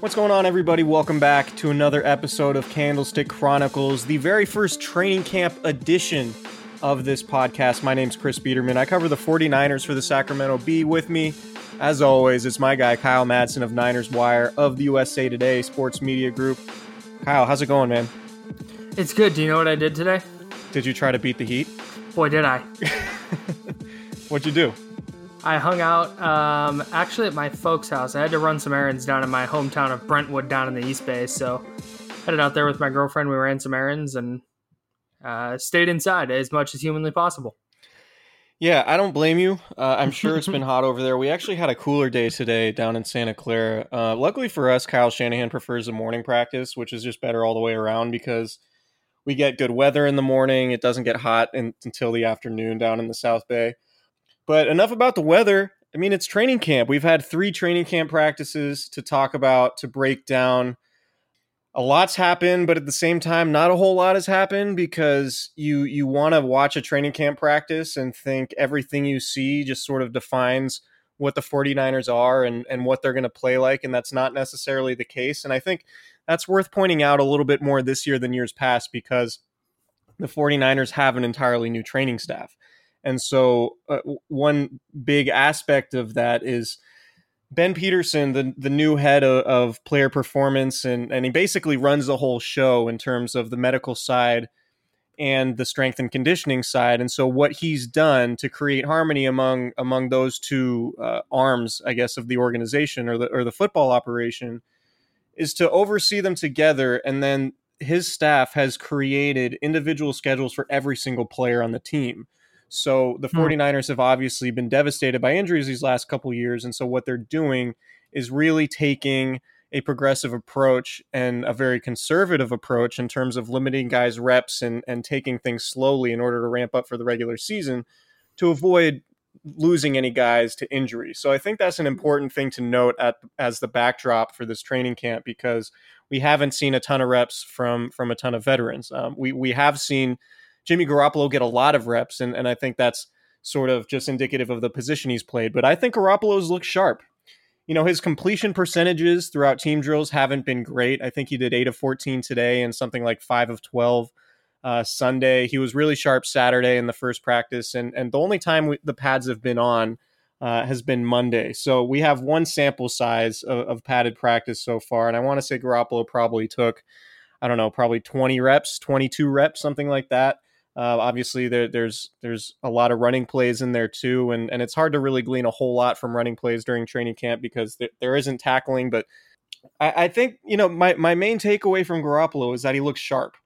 What's going on, everybody? Welcome back to another episode of Candlestick Chronicles, the very first training camp edition of this podcast. My name's Chris Biederman. I cover the 49ers for the Sacramento Bee. With me, as always, it's my guy, Kyle Madsen of Niners Wire of the USA Today Sports Media Group. Kyle, how's it going, man? It's good. Do you know what I did today? Did you try to beat the Heat? Boy, did I. What'd you do? I hung out um, actually at my folks' house. I had to run some errands down in my hometown of Brentwood down in the East Bay. So headed out there with my girlfriend. We ran some errands and uh, stayed inside as much as humanly possible. Yeah, I don't blame you. Uh, I'm sure it's been hot over there. We actually had a cooler day today down in Santa Clara. Uh, luckily for us, Kyle Shanahan prefers the morning practice, which is just better all the way around because we get good weather in the morning. It doesn't get hot in, until the afternoon down in the South Bay. But enough about the weather. I mean, it's training camp. We've had three training camp practices to talk about, to break down. A lot's happened, but at the same time, not a whole lot has happened because you you want to watch a training camp practice and think everything you see just sort of defines what the 49ers are and, and what they're going to play like. And that's not necessarily the case. And I think that's worth pointing out a little bit more this year than years past because the 49ers have an entirely new training staff. And so, uh, one big aspect of that is Ben Peterson, the the new head of, of, player performance, and and he basically runs the whole show in terms of the medical side and the strength and conditioning side. And so, what he's done to create harmony among among those two uh, arms, I guess, of the organization or the or the football operation, is to oversee them together, and then his staff has created individual schedules for every single player on the team. So the 49ers hmm. have obviously been devastated by injuries these last couple years. And so what they're doing is really taking a progressive approach and a very conservative approach in terms of limiting guys' reps and, and taking things slowly in order to ramp up for the regular season to avoid losing any guys to injury. So I think that's an important thing to note at, as the backdrop for this training camp because we haven't seen a ton of reps from from a ton of veterans. Um, we we have seen Jimmy Garoppolo get a lot of reps, and, and I think that's sort of just indicative of the position he's played. But I think Garoppolo's looked sharp. You know, his completion percentages throughout team drills haven't been great. I think he did 8 of 14 today and something like 5 of 12 uh, Sunday. He was really sharp Saturday in the first practice, and, and the only time we, the pads have been on uh, has been Monday. So we have one sample size of, of padded practice so far, and I want to say Garoppolo probably took, I don't know, probably 20 reps, 22 reps, something like that. Uh, obviously, there, there's there's a lot of running plays in there too, and and it's hard to really glean a whole lot from running plays during training camp because there, there isn't tackling. But I, I, think you know my my main takeaway from Garoppolo is that he looks sharp.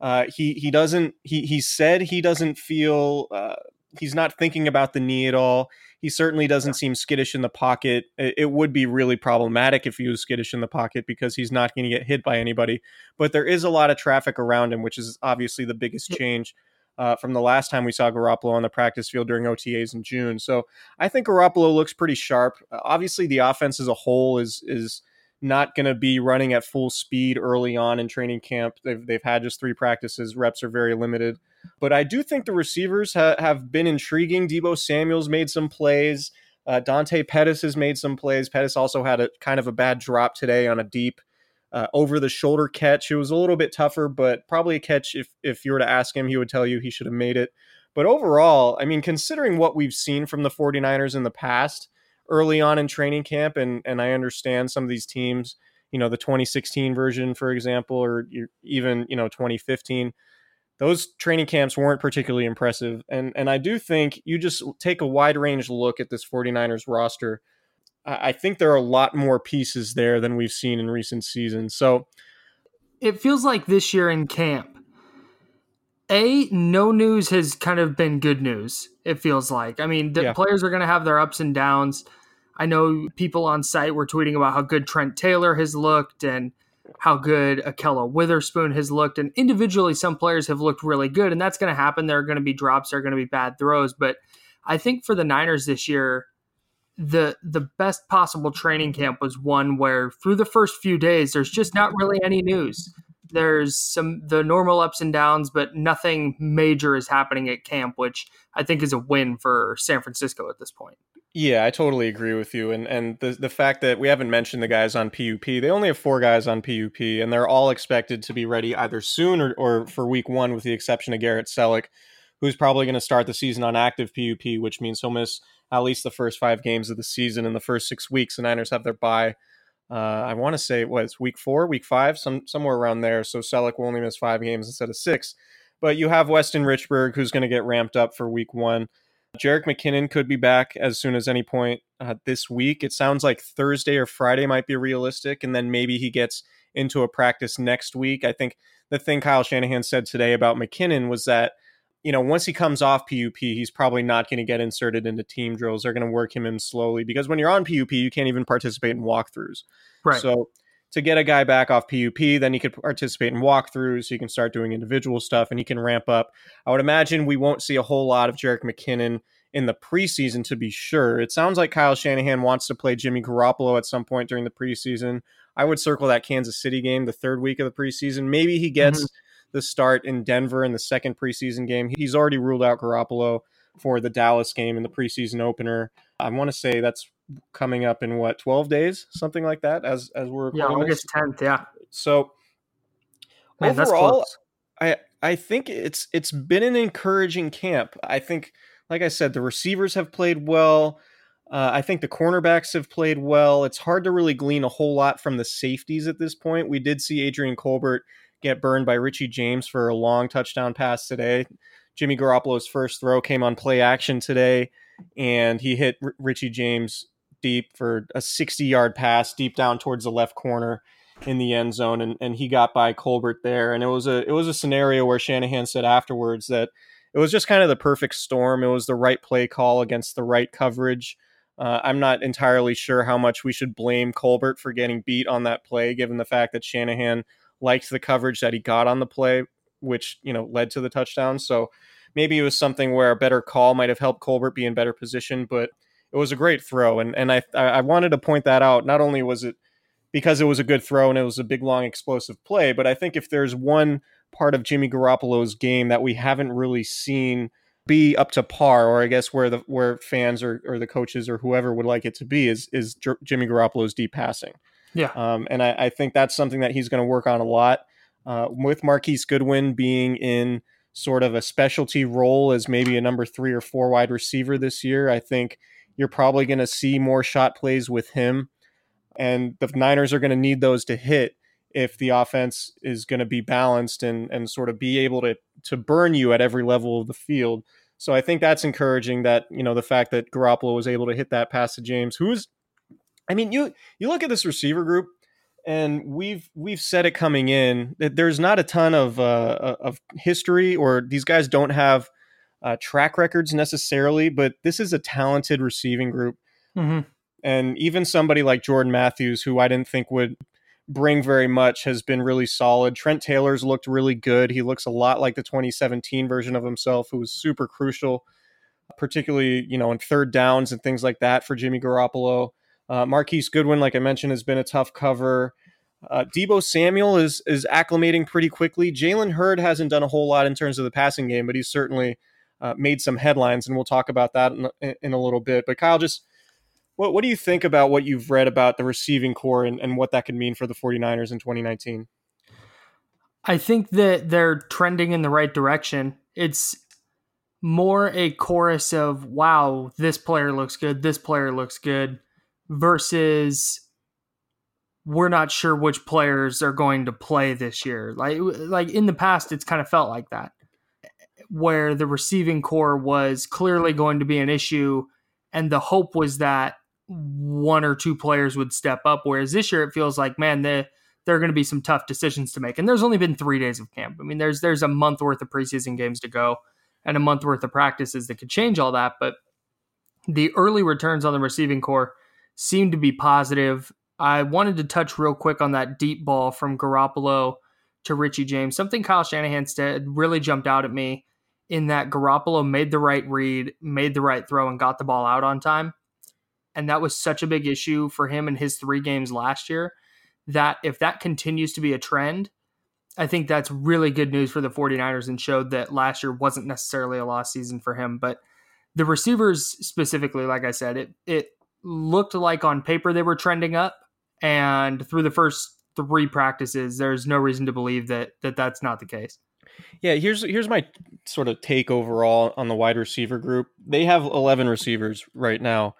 Uh, he he doesn't he he said he doesn't feel uh, he's not thinking about the knee at all. He certainly doesn't seem skittish in the pocket. It, it would be really problematic if he was skittish in the pocket because he's not going to get hit by anybody. But there is a lot of traffic around him, which is obviously the biggest change. Uh, from the last time we saw Garoppolo on the practice field during OTAs in June, so I think Garoppolo looks pretty sharp. Uh, obviously, the offense as a whole is is not going to be running at full speed early on in training camp. They've, they've had just three practices, reps are very limited. But I do think the receivers ha- have been intriguing. Deebo Samuel's made some plays. Uh, Dante Pettis has made some plays. Pettis also had a kind of a bad drop today on a deep uh, over the shoulder catch. It was a little bit tougher, but probably a catch if if you were to ask him, he would tell you he should have made it. But overall, I mean, considering what we've seen from the 49ers in the past, early on in training camp, and and I understand some of these teams, you know, the 2016 version, for example, or even you know 2015, those training camps weren't particularly impressive, and and I do think you just take a wide range look at this 49ers roster. I think there are a lot more pieces there than we've seen in recent seasons. So it feels like this year in camp a no news has kind of been good news it feels like i mean the yeah. players are going to have their ups and downs I know people on site were tweeting about how good Trent Taylor has looked and how good Ahkello Witherspoon has looked. And individually, some players have looked really good, and that's going to happen. There are going to be drops, there are going to be bad throws. But I think for the Niners this year, the the best possible training camp was one where through the first few days, there's just not really any news. There's some the normal ups and downs, but nothing major is happening at camp, which I think is a win for San Francisco at this point. Yeah, I totally agree with you. And and the the fact that we haven't mentioned the guys on PUP, they only have four guys on PUP, and they're all expected to be ready either soon or, or for week one, with the exception of Garrett Celek, who's probably going to start the season on active PUP, which means he'll miss at least the first five games of the season in the first six weeks. The Niners have their bye. Uh, I want to say what it's week four, week five, some somewhere around there. So Celek will only miss five games instead of six. But you have Weston Richburg, who's going to get ramped up for week one. Jerick McKinnon could be back as soon as any point uh, this week. It sounds like Thursday or Friday might be realistic, and then maybe he gets into a practice next week. I think the thing Kyle Shanahan said today about McKinnon was that you know once he comes off PUP, he's probably not going to get inserted into team drills. They're going to work him in slowly because when you're on PUP, you can't even participate in walkthroughs. Right. So to get a guy back off PUP, then he could participate in walkthroughs. So he can start doing individual stuff and he can ramp up. I would imagine we won't see a whole lot of Jerick McKinnon in the preseason to be sure. It sounds like Kyle Shanahan wants to play Jimmy Garoppolo at some point during the preseason. I would circle that Kansas City game the third week of the preseason. Maybe he gets mm-hmm. The start in Denver in the second preseason game. He's already ruled out Garoppolo for the Dallas game in the preseason opener. I want to say that's coming up in what 12 days? Something like that as as we're yeah august 10th yeah. So Man, overall i i think it's it's been an encouraging camp. I think like i said the receivers have played well. Uh, i think the cornerbacks have played well. It's hard to really glean a whole lot from the safeties at this point. We did see adrian colbert get burned by richie james for a long touchdown pass today. Jimmy garoppolo's first throw came on play action today and he hit R- richie james deep for a 60 yard pass deep down towards the left corner in the end zone and, and he got by Colbert there. And it was a it was a scenario where Shanahan said afterwards that it was just kind of the perfect storm. It was the right play call against the right coverage. Uh, I'm not entirely sure how much we should blame Colbert for getting beat on that play given the fact that Shanahan liked the coverage that he got on the play which you know led to the touchdown so maybe it was something where a better call might have helped Colbert be in better position but it was a great throw, and and I I wanted to point that out. Not only was it because it was a good throw and it was a big long explosive play, but I think if there's one part of Jimmy Garoppolo's game that we haven't really seen be up to par, or I guess where the where fans or, or the coaches or whoever would like it to be is is Jimmy Garoppolo's deep passing. Yeah, um, and I, I, think that's something that he's going to work on a lot. Uh, with Marquise Goodwin being in sort of a specialty role as maybe a number three or four wide receiver this year, I think you're probably going to see more shot plays with him. And the Niners are going to need those to hit if the offense is going to be balanced and, and sort of be able to, to burn you at every level of the field. So I think that's encouraging that, you know, the fact that Garoppolo was able to hit that pass to James, who's, I mean, you, you look at this receiver group and we've we've said it coming in that there's not a ton of uh, of history, or these guys don't have uh, track records necessarily, but this is a talented receiving group. Mm-hmm. And even somebody like Jordan Matthews, who I didn't think would bring very much, has been really solid. Trent Taylor's looked really good. He looks a lot like the 2017 version of himself, who was super crucial, particularly you know in third downs and things like that for Jimmy Garoppolo. Uh, Marquise Goodwin, like I mentioned, has been a tough cover. Uh, Deebo Samuel is is acclimating pretty quickly. Jalen Hurd hasn't done a whole lot in terms of the passing game, but he's certainly uh, made some headlines, and we'll talk about that in, in, a little bit. But Kyle, just what what do you think about what you've read about the receiving corps and, and what that could mean for the 49ers in 2019? I think that they're trending in the right direction. It's more a chorus of wow, this player looks good, this player looks good versus we're not sure which players are going to play this year. Like like in the past it's kind of felt like that where the receiving corps was clearly going to be an issue and the hope was that one or two players would step up whereas this year it feels like man the there are going to be some tough decisions to make and there's only been 3 days of camp. I mean there's there's a month worth of preseason games to go and a month worth of practices that could change all that but the early returns on the receiving corps seemed to be positive. I wanted to touch real quick on that deep ball from Garoppolo to Richie James. Something Kyle Shanahan said really jumped out at me in that Garoppolo made the right read, made the right throw, and got the ball out on time. And that was such a big issue for him in his three games last year that if that continues to be a trend, I think that's really good news for the 49ers and showed that last year wasn't necessarily a lost season for him. But the receivers specifically, like I said, it it looked like on paper they were trending up, and through the first three practices, there's no reason to believe that that that's not the case. Yeah, here's here's my sort of take overall on the wide receiver group. They have 11 receivers right now.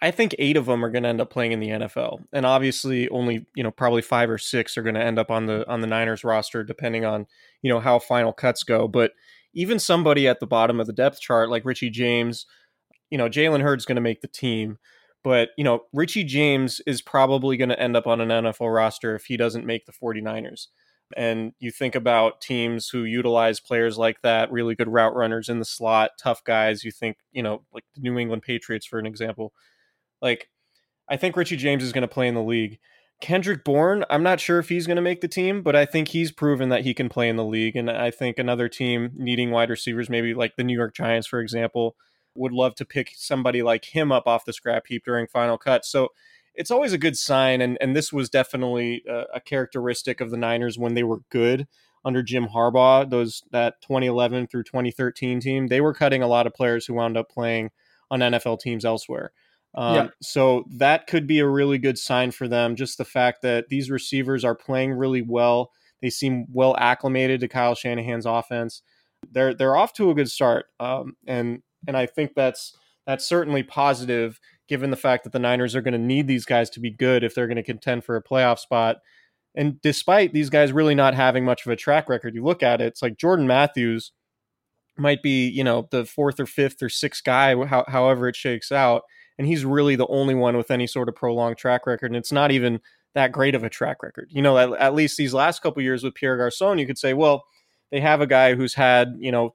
I think 8 of them are going to end up playing in the NFL. And obviously only, you know, probably 5 or 6 are going to end up on the on the Niners roster depending on, you know, how final cuts go, but even somebody at the bottom of the depth chart like Richie James, you know, Jalen Hurd's going to make the team. But, you know, Richie James is probably going to end up on an NFL roster if he doesn't make the 49ers. And you think about teams who utilize players like that, really good route runners in the slot, tough guys. You think, you know, like the New England Patriots, for an example. Like, I think Richie James is going to play in the league. Kendrick Bourne, I'm not sure if he's going to make the team, but I think he's proven that he can play in the league. And I think another team needing wide receivers, maybe like the New York Giants, for example, would love to pick somebody like him up off the scrap heap during final cut. So it's always a good sign. And, and this was definitely a, a characteristic of the Niners when they were good under Jim Harbaugh, those that 2011 through 2013 team. They were cutting a lot of players who wound up playing on NFL teams elsewhere. Um, yeah. So that could be a really good sign for them. Just the fact that these receivers are playing really well. They seem well acclimated to Kyle Shanahan's offense. They're they're off to a good start, um, and and I think that's that's certainly positive given the fact that the Niners are going to need these guys to be good if they're going to contend for a playoff spot. And despite these guys really not having much of a track record, you look at it, it's like Jordan Matthews might be, you know, the fourth or fifth or sixth guy, how, however it shakes out. And he's really the only one with any sort of prolonged track record. And it's not even that great of a track record. You know, at, at least these last couple years with Pierre Garcon, you could say, well, they have a guy who's had, you know,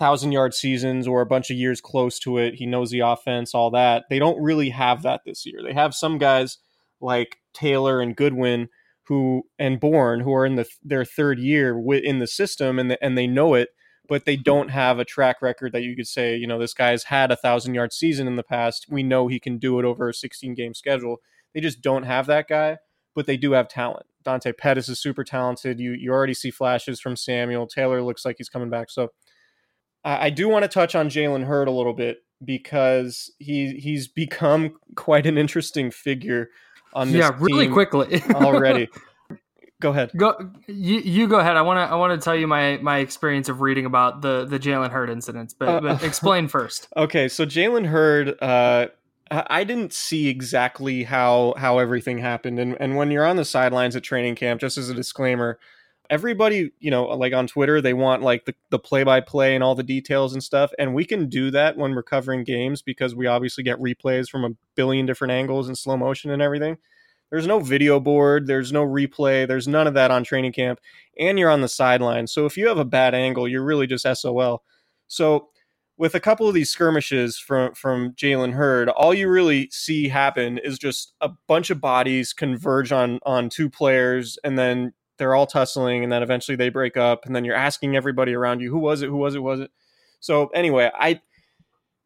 thousand yard seasons or a bunch of years close to it. He knows the offense, all that. They don't really have that this year. They have some guys like Taylor and Goodwin who and Bourne who are in the their third year in the system and the, and they know it, but they don't have a track record that you could say, you know, this guy's had a thousand yard season in the past. We know he can do it over a 16 game schedule. They just don't have that guy, but they do have talent. Dante Pettis is super talented. You you already see flashes from Samuel. Taylor looks like he's coming back. So I do want to touch on Jalen Hurd a little bit because he he's become quite an interesting figure on this. Yeah, really quickly already. Go ahead. Go you, you go ahead. I want to I want to tell you my my experience of reading about the the Jalen Hurd incidents, but, uh, but explain first. Okay, so Jalen Hurd, uh, I didn't see exactly how how everything happened, and and when you're on the sidelines at training camp, just as a disclaimer, everybody, you know, like on Twitter, they want like the, the play-by-play and all the details and stuff. And we can do that when we're covering games because we obviously get replays from a billion different angles and slow motion and everything. there's no video board, there's no replay, there's none of that on training camp, and you're on the sideline. So if you have a bad angle, you're really just SOL. So with a couple of these skirmishes from from Jalen Hurd, all you really see happen is just a bunch of bodies converge on on two players, and then they're all tussling, and then eventually they break up, and then you're asking everybody around you, who was it, who was it, was it. So anyway, I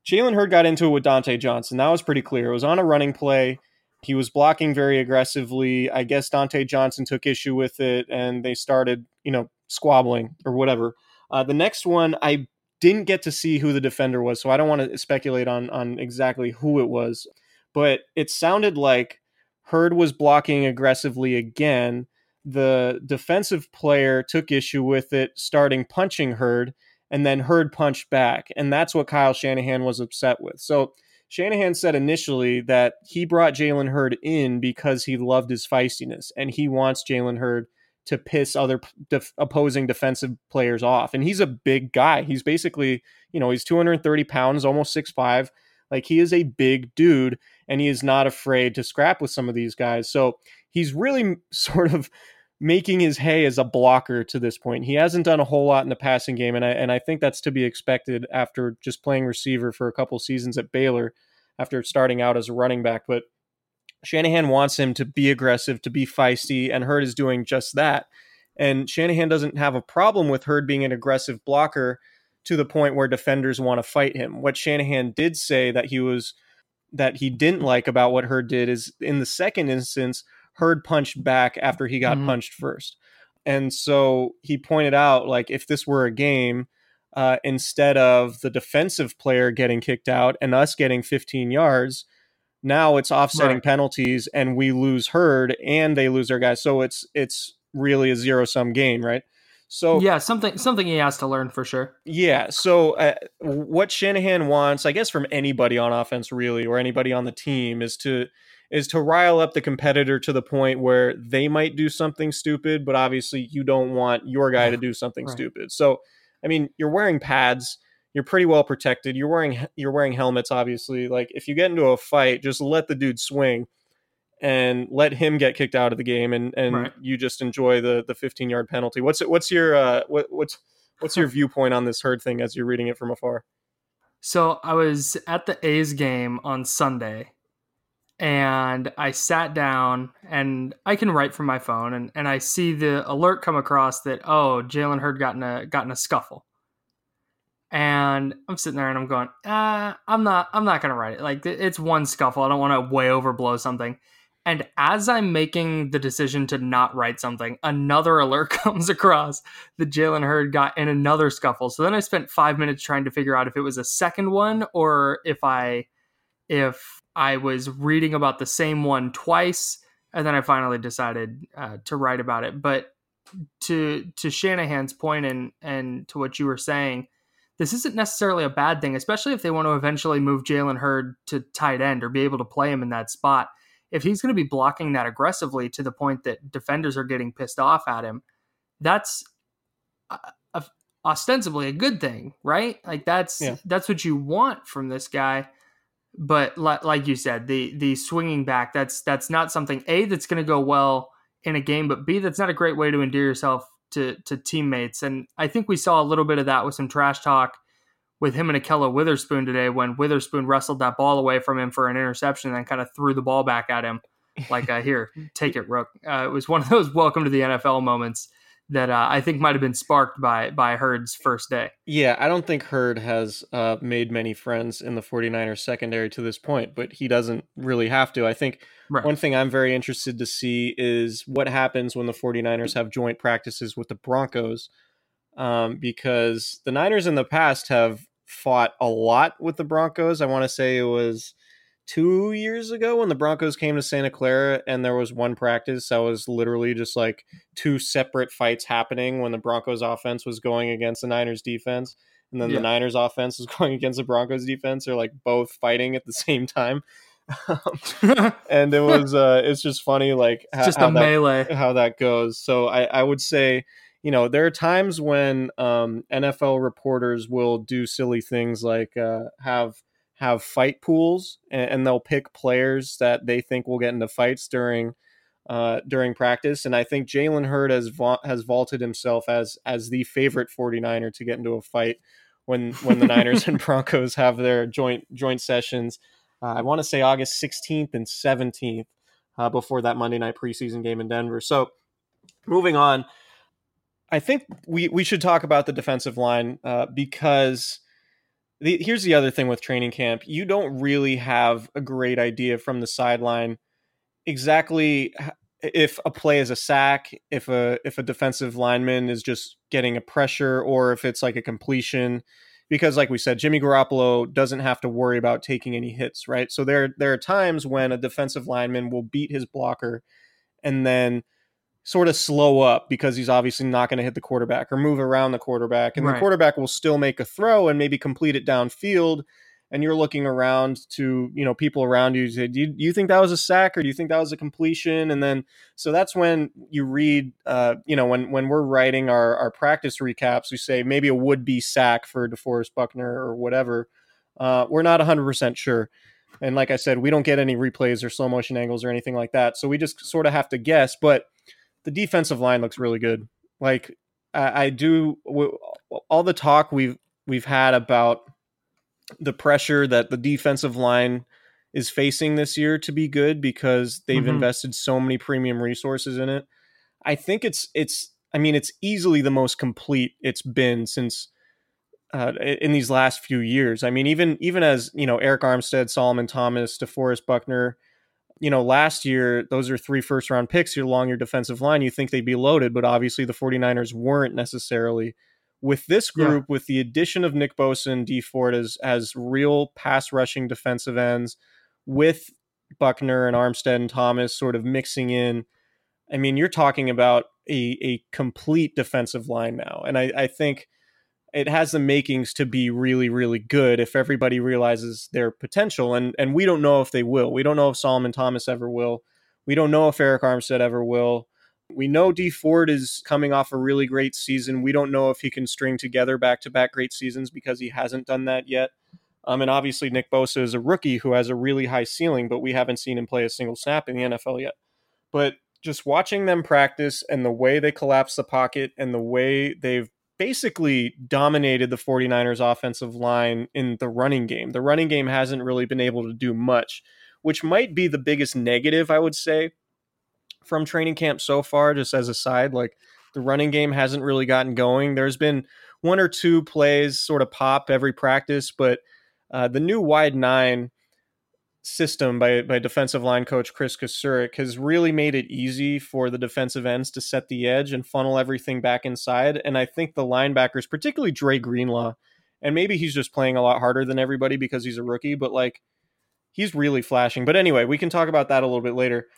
Jalen Hurd got into it with Dontae Johnson. That was pretty clear. It was on a running play. He was blocking very aggressively. I guess Dontae Johnson took issue with it, and they started, you know, squabbling or whatever. Uh, the next one, I didn't get to see who the defender was, so I don't want to speculate on on exactly who it was. But it sounded like Hurd was blocking aggressively again. The defensive player took issue with it, starting punching Hurd, and then Hurd punched back. And that's what Kyle Shanahan was upset with. So Shanahan said initially that he brought Jalen Hurd in because he loved his feistiness and he wants Jalen Hurd to piss other def- opposing defensive players off. And he's a big guy. He's basically, you know, he's 230 pounds, almost 6'5. Like he is a big dude and he is not afraid to scrap with some of these guys. So he's really sort of making his hay as a blocker to this point. He hasn't done a whole lot in the passing game, and I and I think that's to be expected after just playing receiver for a couple seasons at Baylor, after starting out as a running back. But Shanahan wants him to be aggressive, to be feisty, and Hurd is doing just that. And Shanahan doesn't have a problem with Hurd being an aggressive blocker to the point where defenders want to fight him. What Shanahan did say that he was that he didn't like about what Hurd did is in the second instance, Hurd punched back after he got mm-hmm. punched first. And so he pointed out like if this were a game, uh, instead of the defensive player getting kicked out and us getting 15 yards, now it's offsetting right. penalties and we lose Hurd and they lose their guys. So it's it's really a zero sum game, right? So yeah, something something he has to learn for sure. Yeah. So uh, what Shanahan wants, I guess, from anybody on offense, really, or anybody on the team, is to is to rile up the competitor to the point where they might do something stupid, but obviously you don't want your guy to do something right. stupid. So, I mean, you're wearing pads you're pretty well protected. You're wearing you're wearing helmets, obviously. Like if you get into a fight, just let the dude swing and let him get kicked out of the game, and and right. you just enjoy the the 15 yard penalty. What's what's your uh, what what's what's your viewpoint on this Hurd thing as you're reading it from afar? So I was at the A's game on Sunday, and I sat down and I can write from my phone, and and I see the alert come across that oh Jalen Hurd got in a got in a scuffle and I'm sitting there and I'm going, uh, I'm not, I'm not gonna write it. Like it's one scuffle. I don't want to way overblow something. And as I'm making the decision to not write something, another alert comes across that Jalen Hurd got in another scuffle. So then I spent five minutes trying to figure out if it was a second one or if I, if I was reading about the same one twice. And then I finally decided uh, to write about it. But to to Shanahan's point and and to what you were saying, this isn't necessarily a bad thing, especially if they want to eventually move Jalen Hurd to tight end or be able to play him in that spot. If he's going to be blocking that aggressively to the point that defenders are getting pissed off at him, that's a, a, ostensibly a good thing, right? Like that's yeah. that's what you want from this guy. But like you said, the the swinging back that's that's not something a that's going to go well in a game, but b that's not a great way to endear yourself to to teammates. And I think we saw a little bit of that with some trash talk with him and Ahkello Witherspoon today when Witherspoon wrestled that ball away from him for an interception and then kind of threw the ball back at him like, uh, "Here, take it, Rook." Uh, it was one of those welcome to the NFL moments that uh, I think might have been sparked by by Hurd's first day. Yeah, I don't think Hurd has uh, made many friends in the 49ers secondary to this point, but he doesn't really have to. I think right. one thing I'm very interested to see is what happens when the 49ers have joint practices with the Broncos, um, because the Niners in the past have fought a lot with the Broncos. I want to say it was two years ago when the Broncos came to Santa Clara and there was one practice that was literally just like two separate fights happening when the Broncos offense was going against the Niners defense and then yeah. the Niners offense was going against the Broncos defense. They're like both fighting at the same time. and it was uh it's just funny like how, just a how melee that, how that goes. So I, I would say you know there are times when um, NFL reporters will do silly things like uh, have have fight pools and, and, they'll pick players that they think will get into fights during uh, during practice. And I think Jalen Hurd has va- has vaulted himself as as the favorite 49er to get into a fight when when the Niners and Broncos have their joint joint sessions. Uh, I want to say August 16th and 17th uh, before that Monday night preseason game in Denver. So moving on, I think we we should talk about the defensive line uh, because. The, here's the other thing with training camp. You don't really have a great idea from the sideline exactly if a play is a sack, if a if a defensive lineman is just getting a pressure, or if it's like a completion. Because, like we said, Jimmy Garoppolo doesn't have to worry about taking any hits, right? So there there are times when a defensive lineman will beat his blocker, and then sort of slow up because he's obviously not going to hit the quarterback or move around the quarterback, and right. the quarterback will still make a throw and maybe complete it downfield and you're looking around to you know people around you say do you, do you think that was a sack or do you think that was a completion and then so that's when you read uh, you know when when we're writing our, our practice recaps we say maybe a would-be sack for DeForest Buckner or whatever uh, we're not 100% sure and like I said we don't get any replays or slow motion angles or anything like that so we just sort of have to guess but the defensive line looks really good like I, I do all the talk we've we've had about the pressure that the defensive line is facing this year to be good because they've mm-hmm. invested so many premium resources in it. I think it's it's I mean it's easily the most complete it's been since uh, in these last few years. I mean even even as, you know, Arik Armstead, Solomon Thomas, DeForest Buckner, you know, last year those are three first round picks You're along your defensive line. You think they'd be loaded, but obviously the 49ers weren't necessarily with this group, yeah. with the addition of Nick Bosa and Dee Ford as as real pass rushing defensive ends, with Buckner and Armstead and Thomas sort of mixing in, I mean, you're talking about a a complete defensive line now, and I, I think it has the makings to be really really good if everybody realizes their potential, and and we don't know if they will. We don't know if Solomon Thomas ever will. We don't know if Arik Armstead ever will. We know Dee Ford is coming off a really great season. We don't know if he can string together back to back great seasons because he hasn't done that yet. Um, and obviously, Nick Bosa is a rookie who has a really high ceiling, but we haven't seen him play a single snap in the NFL yet. But just watching them practice and the way they collapse the pocket and the way they've basically dominated the 49ers offensive line in the running game. The running game hasn't really been able to do much, which might be the biggest negative, I would say, from training camp so far, just as a side. Like the running game hasn't really gotten going. There's been one or two plays sort of pop every practice, but uh, the new wide nine system by, by defensive line coach Chris Kocurek has really made it easy for the defensive ends to set the edge and funnel everything back inside. And I think the linebackers, particularly Dre Greenlaw, and maybe he's just playing a lot harder than everybody because he's a rookie, but like he's really flashing. But anyway, we can talk about that a little bit later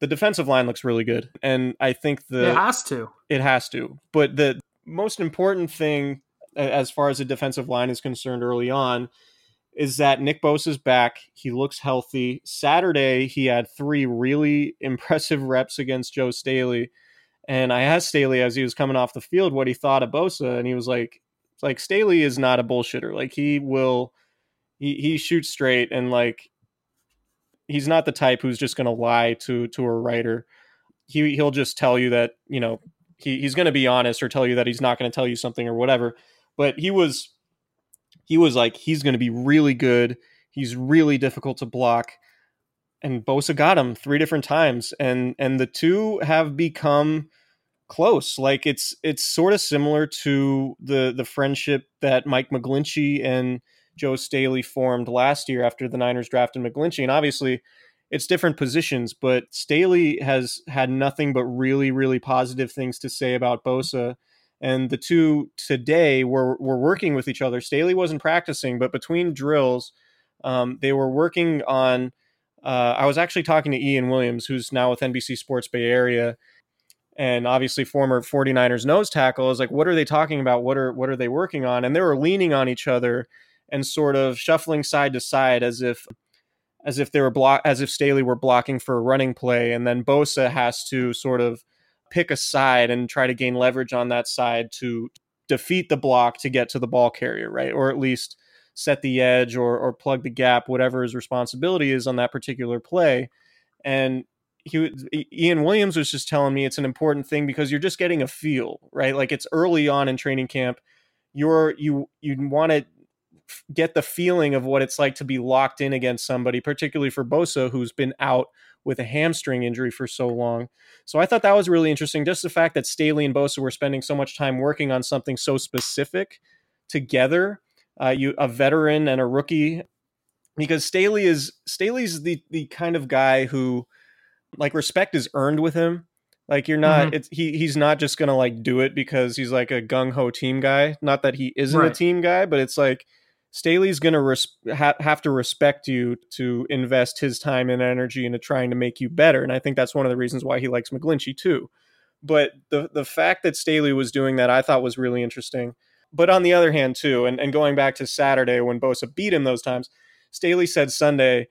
the defensive line looks really good, and I think the it has to. It has to. But the most important thing, as far as the defensive line is concerned, early on, is that Nick Bosa's back. He looks healthy. Saturday, he had three really impressive reps against Joe Staley. And I asked Staley as he was coming off the field what he thought of Bosa, and he was like, like Staley is not a bullshitter. Like he will he, he shoots straight and like he's not the type who's just going to lie to to a writer. He he'll just tell you that you know he, he's going to be honest or tell you that he's not going to tell you something or whatever. But he was he was like he's going to be really good. He's really difficult to block. And Bosa got him three different times, and and the two have become close. Like it's it's sort of similar to the the friendship that Mike McGlinchey and Joe Staley formed last year after the Niners drafted McGlinchey. And obviously, it's different positions, but Staley has had nothing but really, really positive things to say about Bosa. And the two today were, were working with each other. Staley wasn't practicing, but between drills, um, they were working on. Uh, I was actually talking to Ian Williams, who's now with NBC Sports Bay Area, and obviously former 49ers nose tackle. I was like, what are they talking about? What are what are they working on? And they were leaning on each other and sort of shuffling side to side as if as if they were block as if Staley were blocking for a running play, and then Bosa has to sort of pick a side and try to gain leverage on that side to defeat the block to get to the ball carrier, right? Or at least set the edge or or plug the gap, whatever his responsibility is on that particular play. And he Ian Williams was just telling me it's an important thing because you're just getting a feel, right? Like it's early on in training camp. You're you you want to get the feeling of what it's like to be locked in against somebody, particularly for Bosa, who's been out with a hamstring injury for so long. So I thought that was really interesting. Just the fact that Staley and Bosa were spending so much time working on something so specific together. Uh, you a veteran and a rookie, because Staley is Staley's the the kind of guy who, like, respect is earned with him. Like you're not, mm-hmm. it's he he's not just gonna like do it because he's like a gung ho team guy. Not that he isn't right. a team guy, but it's like Staley's going to res- ha- have to respect you to invest his time and energy into trying to make you better. And I think that's one of the reasons why he likes McGlinchey too. But the the fact that Staley was doing that, I thought was really interesting. But on the other hand, too, and, and going back to Saturday when Bosa beat him those times, Staley said Sunday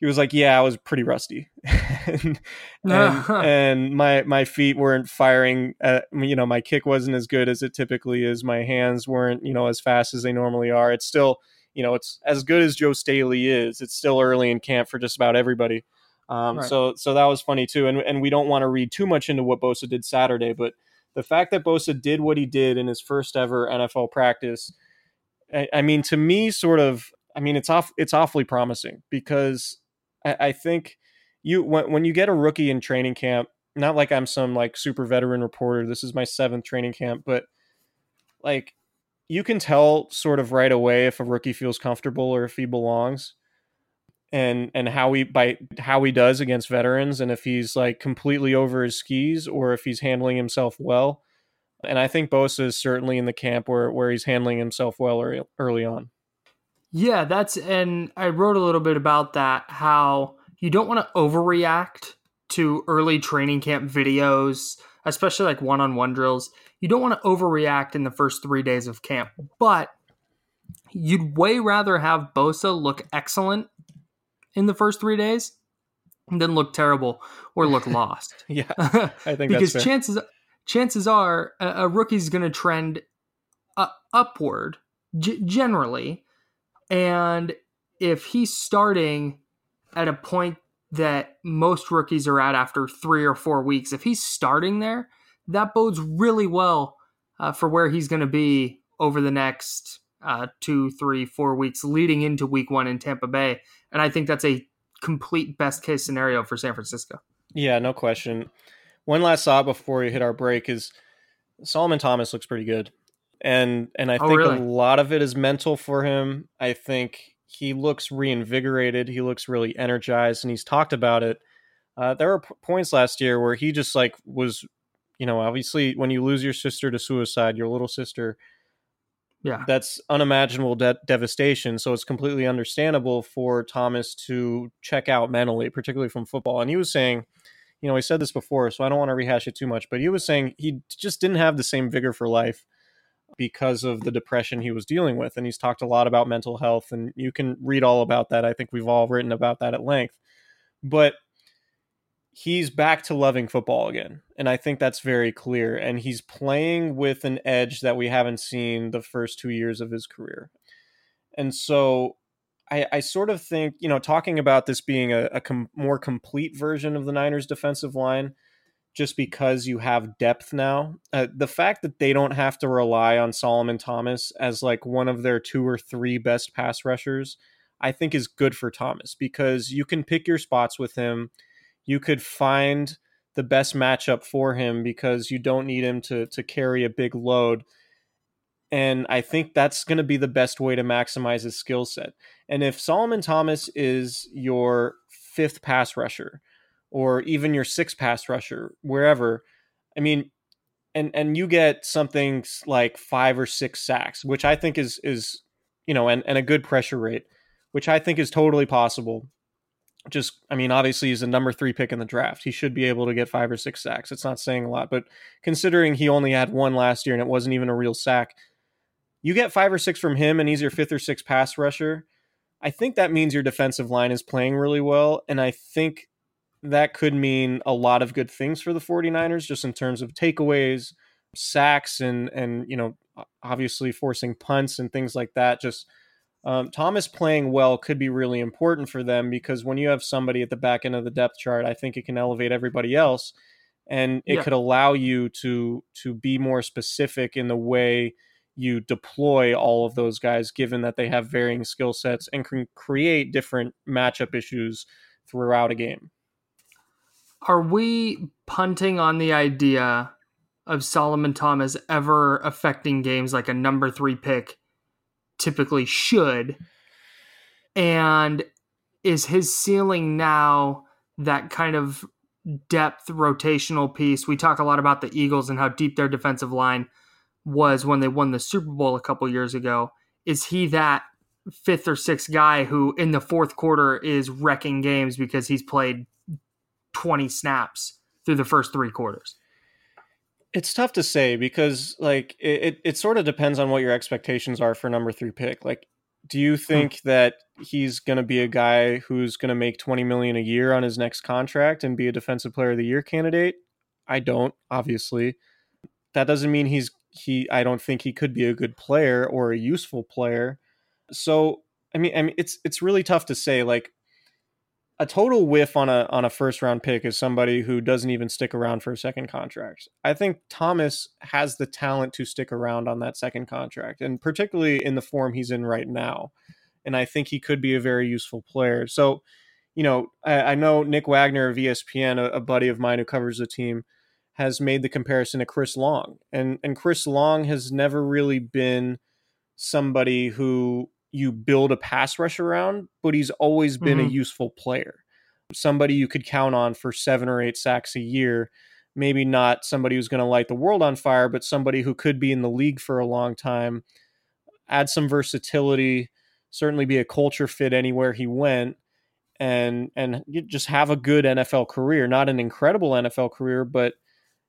he was like, "Yeah, I was pretty rusty, and, and, and, my my feet weren't firing. At, you know, my kick wasn't as good as it typically is. My hands weren't, you know, as fast as they normally are. It's still, you know, it's as good as Joe Staley is. It's still early in camp for just about everybody. Um, right. So so that was funny too. And and we don't want to read too much into what Bosa did Saturday, but the fact that Bosa did what he did in his first ever NFL practice, I, I mean, to me, sort of. I mean, it's off. It's awfully promising because I, I think you when when you get a rookie in training camp, not like I'm some like super veteran reporter. This is my seventh training camp, but like you can tell sort of right away if a rookie feels comfortable or if he belongs and and how he by how he does against veterans and if he's like completely over his skis or if he's handling himself well and i think bosa is certainly in the camp where where he's handling himself well early, early on yeah, that's and I wrote a little bit about that how you don't want to overreact to early training camp videos, especially like one-on-one drills. You don't want to overreact in the first 3 days of camp, but you'd way rather have Bosa look excellent in the first 3 days than look terrible or look lost. yeah. I think because chances chances are a, a rookie's going to trend uh, upward g- generally and if he's starting at a point that most rookies are at after three or four weeks, if he's starting there, that bodes really well uh, for where he's going to be over the next uh, two, three, four weeks leading into week one in Tampa Bay. And I think that's a complete best case scenario for San Francisco. Yeah, no question. One last thought before we hit our break is Solomon Thomas looks pretty good and and I oh, think really? a lot of it is mental for him. I think he looks reinvigorated. He looks really energized, and he's talked about it. Uh, there were p- points last year where he just like was, you know, obviously when you lose your sister to suicide, your little sister, yeah, that's unimaginable de- devastation. So it's completely understandable for Thomas to check out mentally, particularly from football. And he was saying, you know, he said this before, so I don't want to rehash it too much, but he was saying he just didn't have the same vigor for life because of the depression he was dealing with. And he's talked a lot about mental health, and you can read all about that. I think we've all written about that at length. But he's back to loving football again. And I think that's very clear. And he's playing with an edge that we haven't seen the first two years of his career. And so I, I sort of think, you know, talking about this being a, a com- more complete version of the Niners defensive line just because you have depth now. Uh, the fact that they don't have to rely on Solomon Thomas as like one of their two or three best pass rushers, I think is good for Thomas because you can pick your spots with him. You could find the best matchup for him because you don't need him to to carry a big load. And I think that's going to be the best way to maximize his skill set. And if Solomon Thomas is your fifth pass rusher, or even your six pass rusher, wherever. I mean, and and you get something like five or six sacks, which I think is is you know, and, and a good pressure rate, which I think is totally possible. Just, I mean, obviously he's a number three pick in the draft. He should be able to get five or six sacks. It's not saying a lot, but considering he only had one last year and it wasn't even a real sack, you get five or six from him and he's your fifth or sixth pass rusher. I think that means your defensive line is playing really well. And I think that could mean a lot of good things for the 49ers just in terms of takeaways, sacks and and you know obviously forcing punts and things like that just Um, Thomas playing well could be really important for them because when you have somebody at the back end of the depth chart, I think it can elevate everybody else, and it Yeah. could allow you to to be more specific in the way you deploy all of those guys, given that they have varying skill sets and can create different matchup issues throughout a game. Are we punting on the idea of Solomon Thomas ever affecting games like a number three pick typically should? And is his ceiling now that kind of depth rotational piece? We talk a lot about the Eagles and how deep their defensive line was when they won the Super Bowl a couple years ago. Is he that fifth or sixth guy who in the fourth quarter is wrecking games because he's played 20 snaps through the first three quarters. It's tough to say because like it, it, it sort of depends on what your expectations are for number three pick. Like, do you hmm. think that he's going to be a guy who's going to make 20 million a year on his next contract and be a defensive player of the year candidate? I don't, obviously. That doesn't mean he's he I don't think he could be a good player or a useful player. So, I mean I mean it's it's really tough to say like a total whiff on a on a first round pick is somebody who doesn't even stick around for a second contract. I think Thomas has the talent to stick around on that second contract, and particularly in the form he's in right now. And I think he could be a very useful player. So, you know, I, I know Nick Wagoner of ESPN, a, a buddy of mine who covers the team, has made the comparison to Chris Long, and and Chris Long has never really been somebody who you build a pass rush around, but he's always been Mhm. a useful player. Somebody you could count on for seven or eight sacks a year. Maybe not somebody who's going to light the world on fire, but somebody who could be in the league for a long time, add some versatility, certainly be a culture fit anywhere he went, and and just have a good NFL career. Not an incredible NFL career, but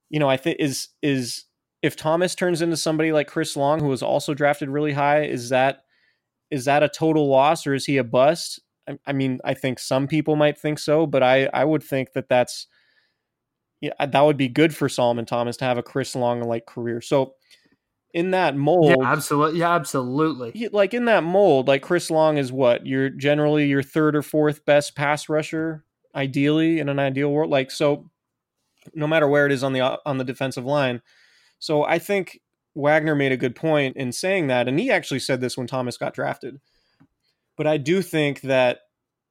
you know, I think is is if Thomas turns into somebody like Chris Long, who was also drafted really high, is that is that a total loss or is he a bust? I, I mean, I think some people might think so, but I I would think that that's yeah uh, that would be good for Solomon Thomas to have a Chris Long like career. So in that mold, Yeah, absolutely. Yeah, absolutely. he- like in that mold, like Chris Long is what you're generally your third or fourth best pass rusher, ideally in an ideal world. Like so, no matter where it is on the uh, on the defensive line. So I think Wagoner made a good point in saying that, and he actually said this when Thomas got drafted. But I do think that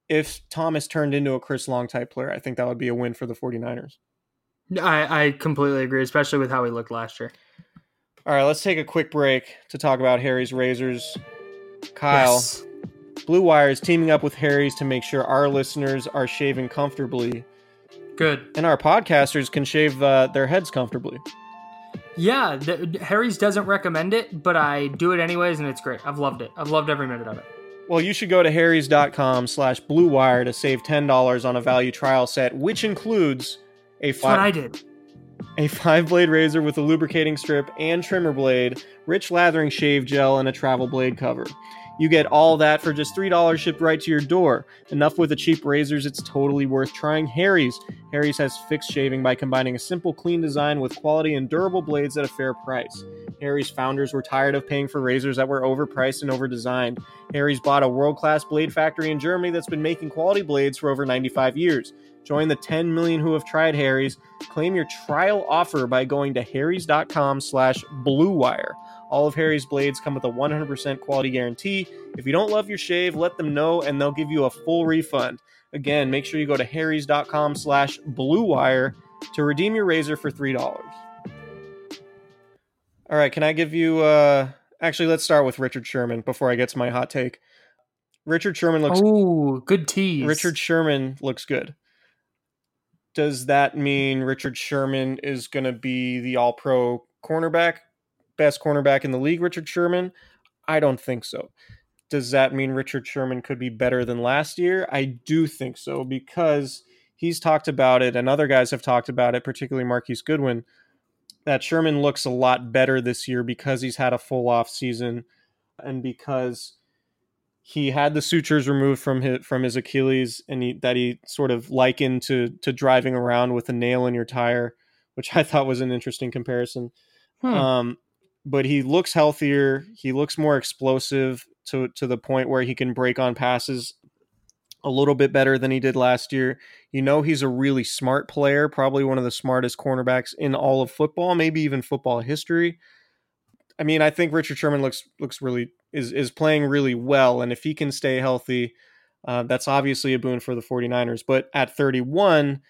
if Thomas turned into a Chris Long type player, I think that would be a win for the 49ers. I, I completely agree, especially with how he looked last year. All right, let's take a quick break to talk about Harry's Razors. Kyle, Yes. Blue Wire is teaming up with Harry's to make sure our listeners are shaving comfortably Good. and our podcasters can shave uh, their heads comfortably. Yeah, the, Harry's doesn't recommend it, but I do it anyways, and it's great. I've loved it. I've loved every minute of it. Well, you should go to harrys.com slash blue wire to save $10 on a value trial set, which includes a That's what I did. a five blade razor with a lubricating strip and trimmer blade, rich lathering shave gel, and a travel blade cover. You get all that for just $3 shipped right to your door. Enough with the cheap razors, it's totally worth trying Harry's. Harry's has fixed shaving by combining a simple, clean design with quality and durable blades at a fair price. Harry's founders were tired of paying for razors that were overpriced and overdesigned. Harry's bought a world class blade factory in Germany that's been making quality blades for over 95 years. Join the 10 million who have tried Harry's. Claim your trial offer by going to harrys.com slash bluewire. All of Harry's blades come with a 100% quality guarantee. If you don't love your shave, let them know and they'll give you a full refund. Again, make sure you go to harrys.com slash bluewire to redeem your razor for $3. All right, can I give you... uh Actually, let's start with Richard Sherman before I get to my hot take. Richard Sherman looks Oh, good tease. Richard Sherman looks good. Does that mean Richard Sherman is going to be the all pro cornerback, best cornerback in the league, Richard Sherman? I don't think so. Does that mean Richard Sherman could be better than last year? I do think so because he's talked about it and other guys have talked about it, particularly Marquise Goodwin, that Sherman looks a lot better this year because he's had a full off season and because he had the sutures removed from his from his Achilles, and he, that he sort of likened to to driving around with a nail in your tire, which I thought was an interesting comparison. Hmm. Um, but he looks healthier. He looks more explosive. to to the point where he can break on passes a little bit better than he did last year. You know he's a really smart player, probably one of the smartest cornerbacks in all of football, maybe even football history. I mean, I think Richard Sherman looks looks really is is playing really well and if he can stay healthy, uh, that's obviously a boon for the 49ers, but at 31,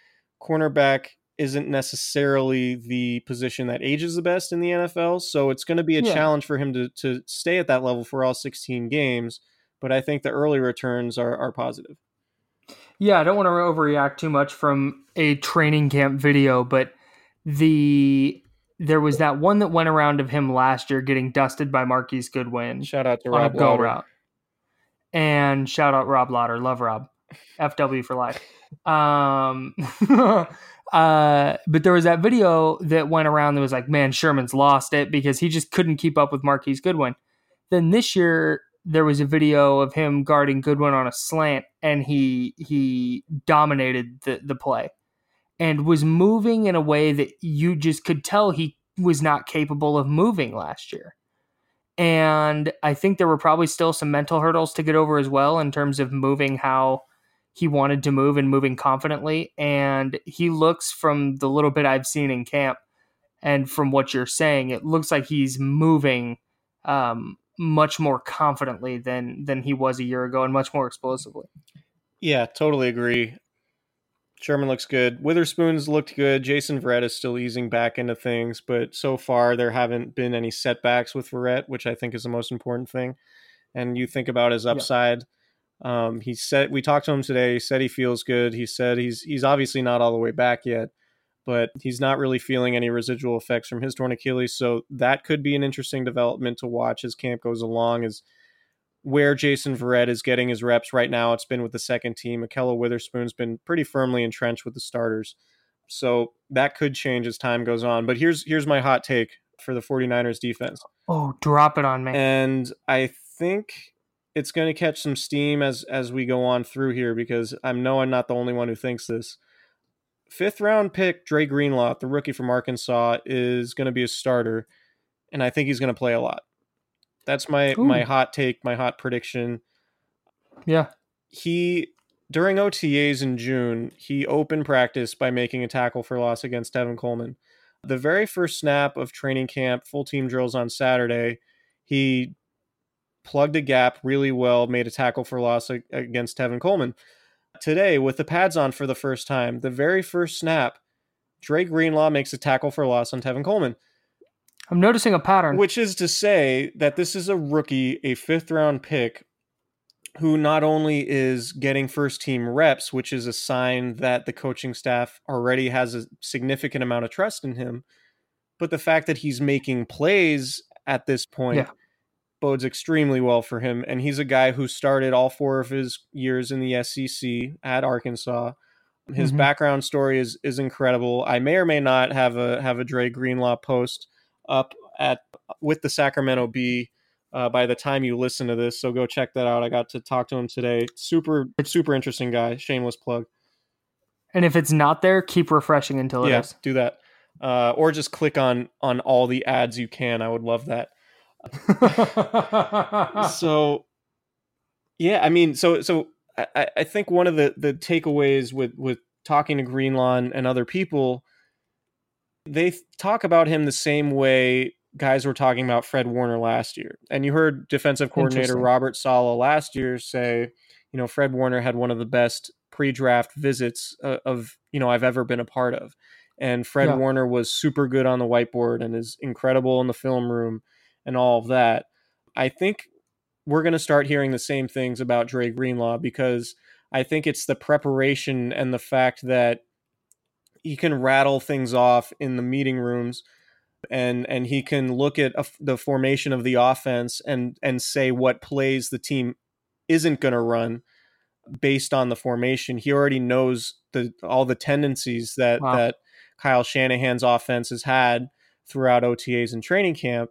cornerback isn't necessarily the position that ages the best in the NFL. So it's going to be a yeah. challenge for him to, to stay at that level for all 16 games. But I think the early returns are, are positive. Yeah, I don't want to overreact too much from a training camp video, but the there was that one that went around of him last year getting dusted by Marquise Goodwin. Shout out to Rob go Lauder. route. And shout out Rob Lauder. Love Rob. FW for life. Um Uh, but there was that video that went around that was like, man, Sherman's lost it because he just couldn't keep up with Marquise Goodwin. Then this year there was a video of him guarding Goodwin on a slant, and he he dominated the the play and was moving in a way that you just could tell he was not capable of moving last year. And I think there were probably still some mental hurdles to get over as well in terms of moving how he wanted to move and moving confidently. And he looks from the little bit I've seen in camp and from what you're saying, it looks like he's moving um, much more confidently than than he was a year ago and much more explosively. Yeah, totally agree. Sherman looks good. Witherspoon's looked good. Jason Verrett is still easing back into things, but so far there haven't been any setbacks with Verrett, which I think is the most important thing. And you think about his upside. Yeah. Um, he said we talked to him today. He said he feels good. He said he's he's obviously not all the way back yet, but he's not really feeling any residual effects from his torn Achilles. So that could be an interesting development to watch as camp goes along. Is where Jason Verrett is getting his reps right now. It's been with the second team. Ahkello Witherspoon's been pretty firmly entrenched with the starters. So that could change as time goes on. But here's here's my hot take for the 49ers defense. Oh, drop it on me. And I think it's going to catch some steam as as we go on through here because I know I'm not the only one who thinks this. Fifth round pick Dre Greenlaw, the rookie from Arkansas, is going to be a starter, and I think he's going to play a lot. That's my Ooh. my hot take, my hot prediction. Yeah, he during OTAs in June, he opened practice by making a tackle for loss against Tevin Coleman. The very first snap of training camp, full team drills on Saturday, he plugged a gap really well, made a tackle for loss against Tevin Coleman. Today, with the pads on for the first time, the very first snap, Dre Greenlaw makes a tackle for loss on Tevin Coleman. I'm noticing a pattern. Which is to say that this is a rookie, a fifth round pick, who not only is getting first team reps, which is a sign that the coaching staff already has a significant amount of trust in him, but the fact that he's making plays at this point yeah bodes extremely well for him. And he's a guy who started all four of his years in the SEC at Arkansas. His mm-hmm. background story is is incredible. I may or may not have a have a Dre Greenlaw post up at with the Sacramento Bee uh, by the time you listen to this. So go check that out. I got to talk to him today. Super super interesting guy. Shameless plug. And if it's not there, keep refreshing until it yeah, is. do that. Uh, or just click on on all the ads you can. I would love that. so yeah, I mean, so so I, I think one of the the takeaways with with talking to Greenlaw and other people, they talk about him the same way guys were talking about Fred Warner last year. And you heard defensive coordinator Robert Saleh last year say, you know, Fred Warner had one of the best pre-draft visits uh, of, you know, I've ever been a part of. And Fred yeah. Warner was super good on the whiteboard and is incredible in the film room and all of that. I think we're going to start hearing the same things about Dre Greenlaw because I think it's the preparation and the fact that he can rattle things off in the meeting rooms and and he can look at a, the formation of the offense and and say what plays the team isn't going to run based on the formation. He already knows the all the tendencies that wow. that Kyle Shanahan's offense has had throughout OTAs and training camp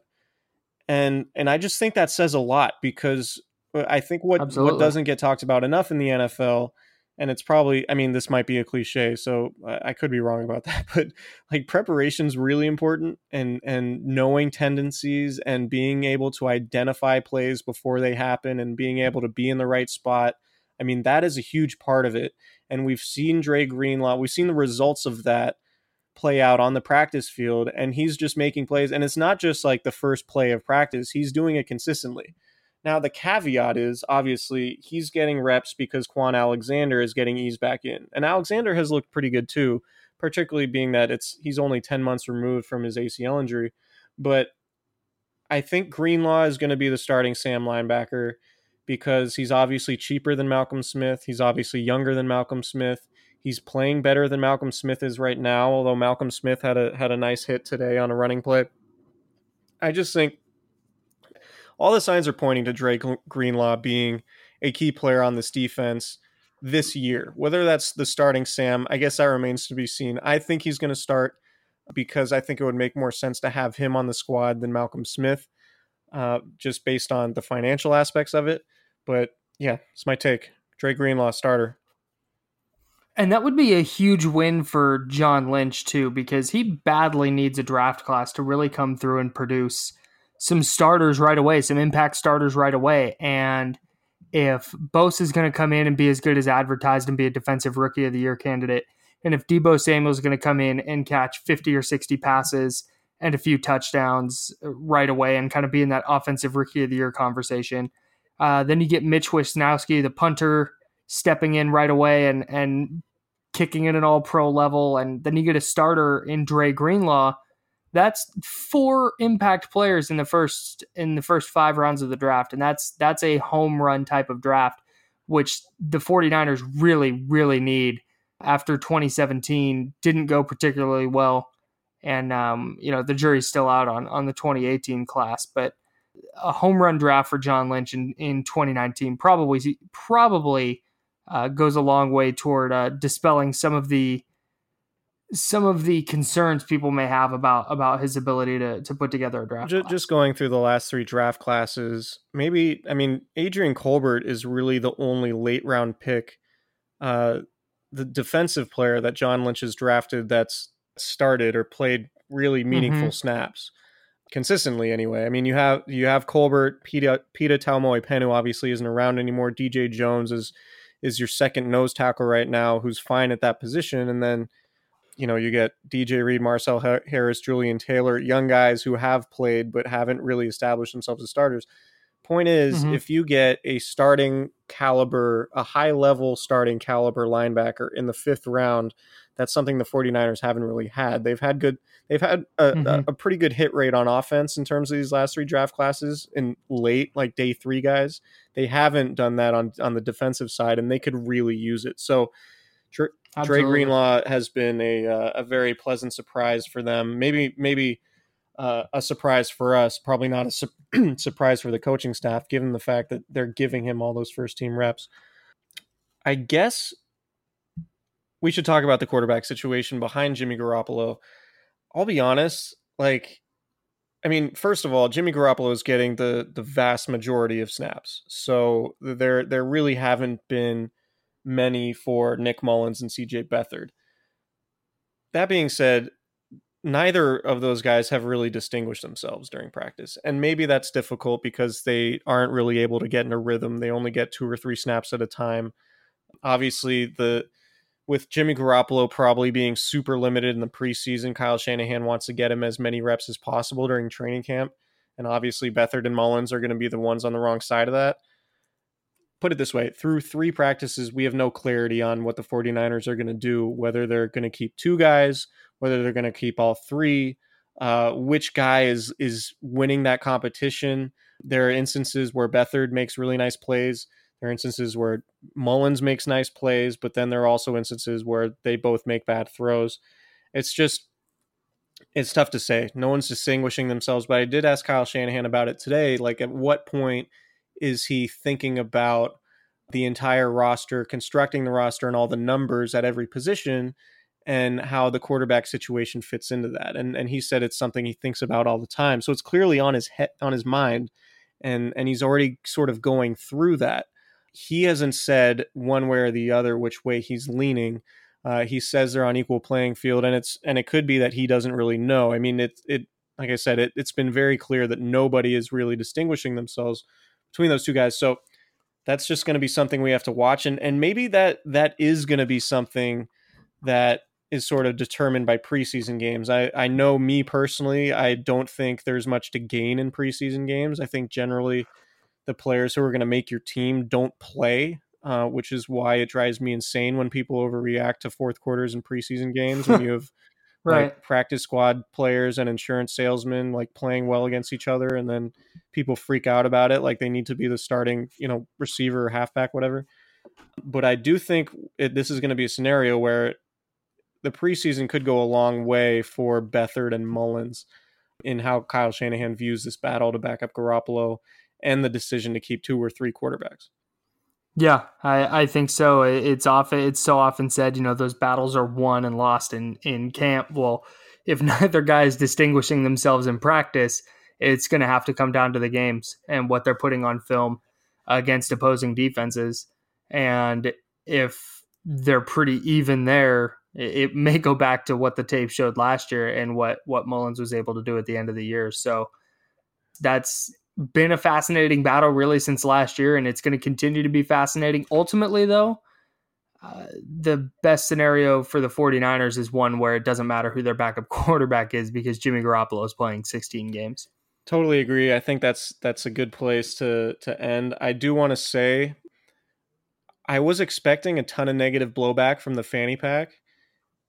and and I just think that says a lot because uh, I think what Absolutely. what doesn't get talked about enough in the NFL and it's probably i mean this might be a cliche so i could be wrong about that but like preparation is really important and and knowing tendencies and being able to identify plays before they happen and being able to be in the right spot i mean that is a huge part of it and we've seen Dre Greenlaw we've seen the results of that play out on the practice field and he's just making plays and it's not just like the first play of practice he's doing it consistently now, the caveat is obviously he's getting reps because Kwon Alexander is getting eased back in. And Alexander has looked pretty good too, particularly being that it's he's only 10 months removed from his ACL injury. But I think Greenlaw is going to be the starting Sam linebacker because he's obviously cheaper than Malcolm Smith. He's obviously younger than Malcolm Smith. He's playing better than Malcolm Smith is right now, although Malcolm Smith had a had a nice hit today on a running play. I just think all the signs are pointing to Dre Greenlaw being a key player on this defense this year. Whether that's the starting Sam, I guess that remains to be seen. I think he's going to start because I think it would make more sense to have him on the squad than Malcolm Smith, uh, just based on the financial aspects of it. But yeah, it's my take. Dre Greenlaw starter. And that would be a huge win for John Lynch too, because he badly needs a draft class to really come through and produce some starters right away, some impact starters right away. And if Bosa is going to come in and be as good as advertised and be a defensive rookie of the year candidate, and if Deebo Samuel is going to come in and catch 50 or 60 passes and a few touchdowns right away and kind of be in that offensive rookie of the year conversation, uh, then you get Mitch Wishnowsky, the punter, stepping in right away and and kicking at an all pro level, and then you get a starter in Dre Greenlaw that's four impact players in the first in the first five rounds of the draft. And that's that's a home run type of draft which the 49ers really really need after 2017 didn't go particularly well. And um, you know the jury's still out on on the 2018 class but a home run draft for John Lynch in, in 2019 probably probably uh, goes a long way toward uh, dispelling some of the some of the concerns people may have about about his ability to to put together a draft. Just, just, going through the last three draft classes, maybe I mean Adrian Colbert is really the only late round pick, uh, the defensive player that John Lynch has drafted that's started or played really meaningful mm-hmm. snaps consistently. Anyway, I mean you have you have Colbert, Pita Pita Taumoepenu obviously isn't around anymore. DJ Jones is is your second nose tackle right now, who's fine at that position, and then you know, you get DJ Reed, Marcell Harris, Jullian Taylor, young guys who have played but haven't really established themselves as starters. Point is, mm-hmm. if you get a starting caliber, a high level starting caliber linebacker in the fifth round, that's something the 49ers haven't really had. They've had good, they've had a, mm-hmm. a, a pretty good hit rate on offense in terms of these last three draft classes in late, like day three guys. They haven't done that on, on the defensive side, and they could really use it. So. Dre Greenlaw has been a uh, a very pleasant surprise for them. Maybe maybe uh, a surprise for us. Probably not a su- surprise for the coaching staff, given the fact that they're giving him all those first team reps. I guess we should talk about the quarterback situation behind Jimmy Garoppolo. I'll be honest, like I mean, first of all, Jimmy Garoppolo is getting the the vast majority of snaps. So there there really haven't been many for Nick Mullens and CJ Beathard. That being said, neither of those guys have really distinguished themselves during practice. And maybe that's difficult because they aren't really able to get in a rhythm. They only get two or three snaps at a time. Obviously, the with Jimmy Garoppolo probably being super limited in the preseason, Kyle Shanahan wants to get him as many reps as possible during training camp. And obviously, Beathard and Mullens are going to be the ones on the wrong side of that put it this way through three practices, we have no clarity on what the 49ers are going to do, whether they're going to keep two guys, whether they're going to keep all three, uh, which guy is is winning that competition. There are instances where Beathard makes really nice plays. There are instances where Mullens makes nice plays, but then there are also instances where they both make bad throws. It's just it's tough to say. No one's distinguishing themselves, but I did ask Kyle Shanahan about it today. Like, at what point is he thinking about the entire roster, constructing the roster and all the numbers at every position and how the quarterback situation fits into that. And and he said it's something he thinks about all the time. So it's clearly on his head on his mind and and he's already sort of going through that. He hasn't said one way or the other which way he's leaning. Uh, he says they're on equal playing field, and it's and it could be that he doesn't really know. I mean, it it like I said, it, it's been very clear that nobody is really distinguishing themselves between those two guys. So that's just going to be something we have to watch, and and maybe that that is going to be something that is sort of determined by preseason games. I, I know me personally, I don't think there's much to gain in preseason games. I think generally the players who are going to make your team don't play, uh, which is why it drives me insane when people overreact to fourth quarters in preseason games when you have right. like practice squad players and insurance salesmen like playing well against each other and then people freak out about it like they need to be the starting, you know, receiver or halfback, whatever. But I do think it, this is going to be a scenario where the preseason could go a long way for Beathard and Mullens in how Kyle Shanahan views this battle to back up Garoppolo and the decision to keep two or three quarterbacks. Yeah, I, I think so. It's often it's so often said, you know, those battles are won and lost in in camp. Well, if neither guy is distinguishing themselves in practice, it's going to have to come down to the games and what they're putting on film against opposing defenses. And if they're pretty even there, it may go back to what the tape showed last year and what what Mullens was able to do at the end of the year. So that's been a fascinating battle really since last year, and it's going to continue to be fascinating. Ultimately, though, uh, the best scenario for the 49ers is one where it doesn't matter who their backup quarterback is because Jimmy Garoppolo is playing 16 games. Totally agree. I think that's that's a good place to to end. I do want to say I was expecting a ton of negative blowback from the fanny pack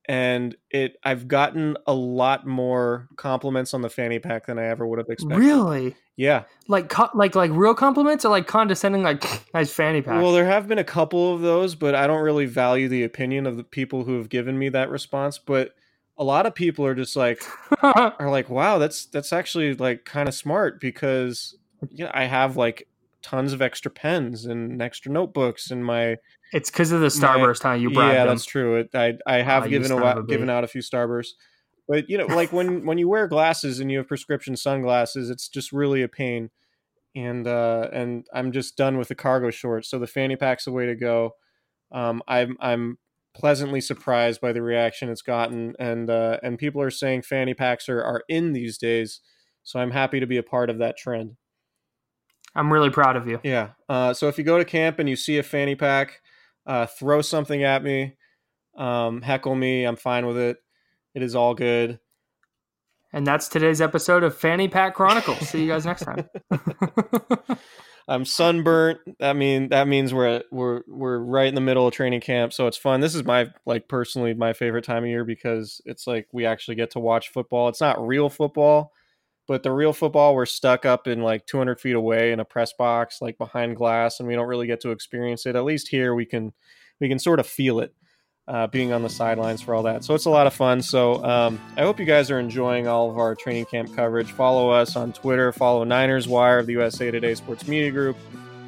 and it I've gotten a lot more compliments on the fanny pack than I ever would have expected. Really? Yeah. Like like like real compliments or like condescending like nice fanny pack. Well, there have been a couple of those, but I don't really value the opinion of the people who have given me that response, but a lot of people are just like are like, "Wow, that's that's actually like kind of smart because yeah, I have like tons of extra pens and extra notebooks in my it's because of the starburst, my, huh? You brought yeah, them. that's true. It, I I have oh, given a, given out a few starbursts, but you know, like when when you wear glasses and you have prescription sunglasses, it's just really a pain. And uh, and I'm just done with the cargo shorts, so the fanny pack's the way to go. Um, I'm I'm pleasantly surprised by the reaction it's gotten, and uh, and people are saying fanny packs are are in these days, so I'm happy to be a part of that trend. I'm really proud of you. Yeah. Uh, so if you go to camp and you see a fanny pack, uh, throw something at me, um, heckle me. I'm fine with it. It is all good. And that's today's episode of Fanny Pack Chronicles. See you guys next time. I'm sunburnt. I mean, that means we're we're we're right in the middle of training camp, so it's fun. This is my like personally my favorite time of year because it's like we actually get to watch football. It's not real football, but the real football we're stuck up in like 200 feet away in a press box like behind glass and we don't really get to experience it at least here we can we can sort of feel it uh, being on the sidelines for all that. So it's a lot of fun. So um, i hope you guys are enjoying all of our training camp coverage. Follow us on twitter. Follow niners wire of the usa today sports media group.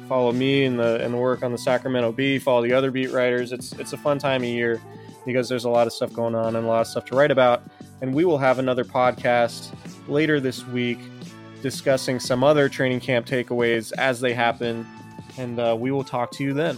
Follow me and the and the work on the sacramento bee. Follow the other beat writers. It's it's a fun time of year because there's a lot of stuff going on and a lot of stuff to write about. And we will have another podcast later this week discussing some other training camp takeaways as they happen. And uh, we will talk to you then.